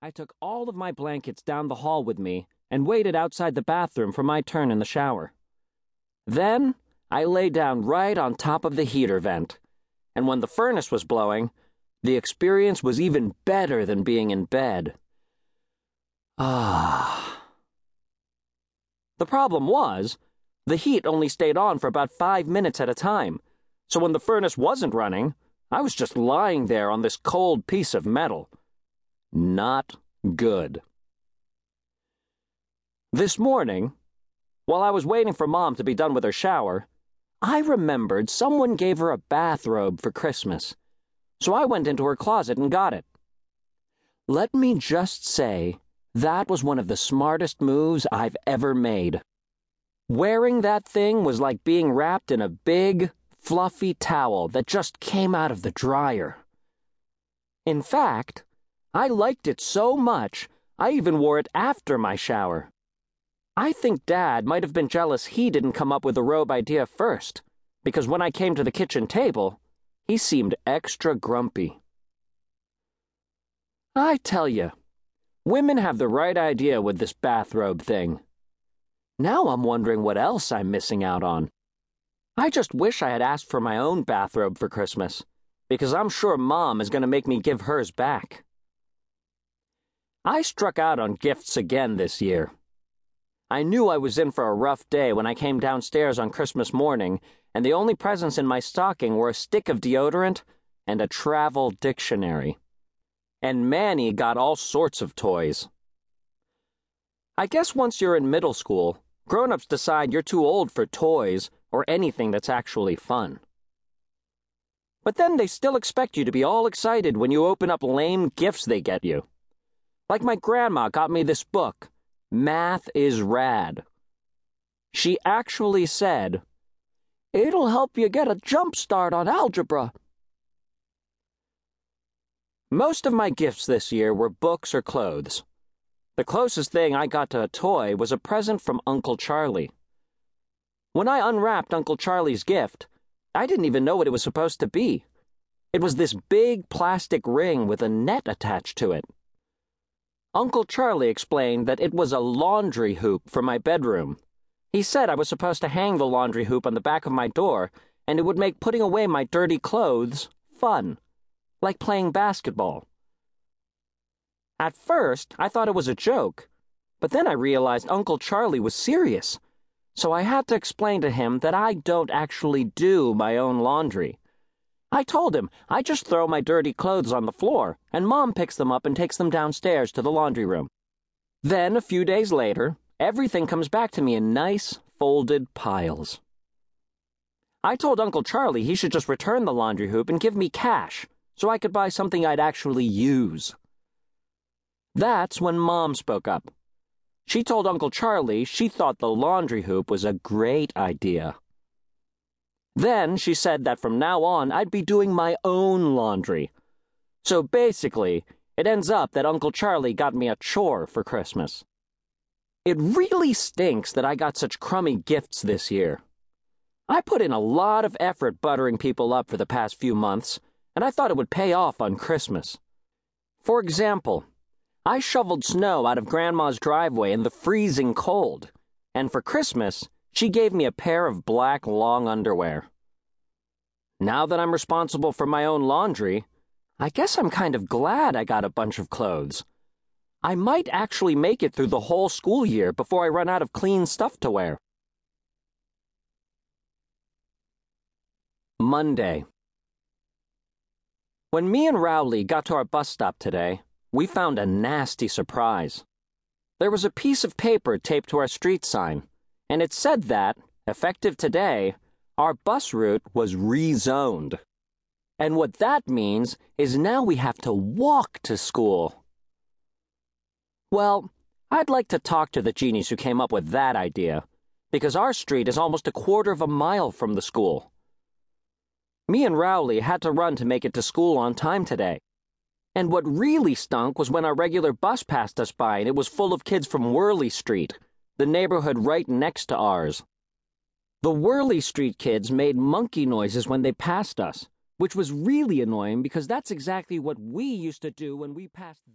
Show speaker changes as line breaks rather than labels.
I took all of my blankets down the hall with me and waited outside the bathroom for my turn in the shower. Then I lay down right on top of the heater vent, and when the furnace was blowing, the experience was even better than being in bed. Ah. The problem was, the heat only stayed on for about five minutes at a time, so when the furnace wasn't running, I was just lying there on this cold piece of metal. Not good. This morning, while I was waiting for Mom to be done with her shower, I remembered someone gave her a bathrobe for Christmas, so I went into her closet and got it. Let me just say, that was one of the smartest moves I've ever made. Wearing that thing was like being wrapped in a big, fluffy towel that just came out of the dryer. In fact, I liked it so much, I even wore it after my shower. I think Dad might have been jealous he didn't come up with the robe idea first, because when I came to the kitchen table, he seemed extra grumpy. I tell you, women have the right idea with this bathrobe thing. Now I'm wondering what else I'm missing out on. I just wish I had asked for my own bathrobe for Christmas, because I'm sure Mom is going to make me give hers back. I struck out on gifts again this year. I knew I was in for a rough day when I came downstairs on Christmas morning, and the only presents in my stocking were a stick of deodorant and a travel dictionary. And Manny got all sorts of toys. I guess once you're in middle school, grown ups decide you're too old for toys or anything that's actually fun. But then they still expect you to be all excited when you open up lame gifts they get you. Like my grandma got me this book, Math is Rad. She actually said, It'll help you get a jump start on algebra. Most of my gifts this year were books or clothes. The closest thing I got to a toy was a present from Uncle Charlie. When I unwrapped Uncle Charlie's gift, I didn't even know what it was supposed to be. It was this big plastic ring with a net attached to it. Uncle Charlie explained that it was a laundry hoop for my bedroom. He said I was supposed to hang the laundry hoop on the back of my door, and it would make putting away my dirty clothes fun, like playing basketball. At first, I thought it was a joke, but then I realized Uncle Charlie was serious, so I had to explain to him that I don't actually do my own laundry. I told him I just throw my dirty clothes on the floor, and Mom picks them up and takes them downstairs to the laundry room. Then, a few days later, everything comes back to me in nice, folded piles. I told Uncle Charlie he should just return the laundry hoop and give me cash so I could buy something I'd actually use. That's when Mom spoke up. She told Uncle Charlie she thought the laundry hoop was a great idea. Then she said that from now on I'd be doing my own laundry. So basically, it ends up that Uncle Charlie got me a chore for Christmas. It really stinks that I got such crummy gifts this year. I put in a lot of effort buttering people up for the past few months, and I thought it would pay off on Christmas. For example, I shoveled snow out of Grandma's driveway in the freezing cold, and for Christmas, she gave me a pair of black long underwear. Now that I'm responsible for my own laundry, I guess I'm kind of glad I got a bunch of clothes. I might actually make it through the whole school year before I run out of clean stuff to wear. Monday. When me and Rowley got to our bus stop today, we found a nasty surprise. There was a piece of paper taped to our street sign and it said that, effective today, our bus route was rezoned. And what that means is now we have to walk to school. Well, I'd like to talk to the genies who came up with that idea, because our street is almost a quarter of a mile from the school. Me and Rowley had to run to make it to school on time today. And what really stunk was when our regular bus passed us by and it was full of kids from Worley Street the neighborhood right next to ours. The Worley Street kids made monkey noises when they passed us, which was really annoying because that's exactly what we used to do when we passed them.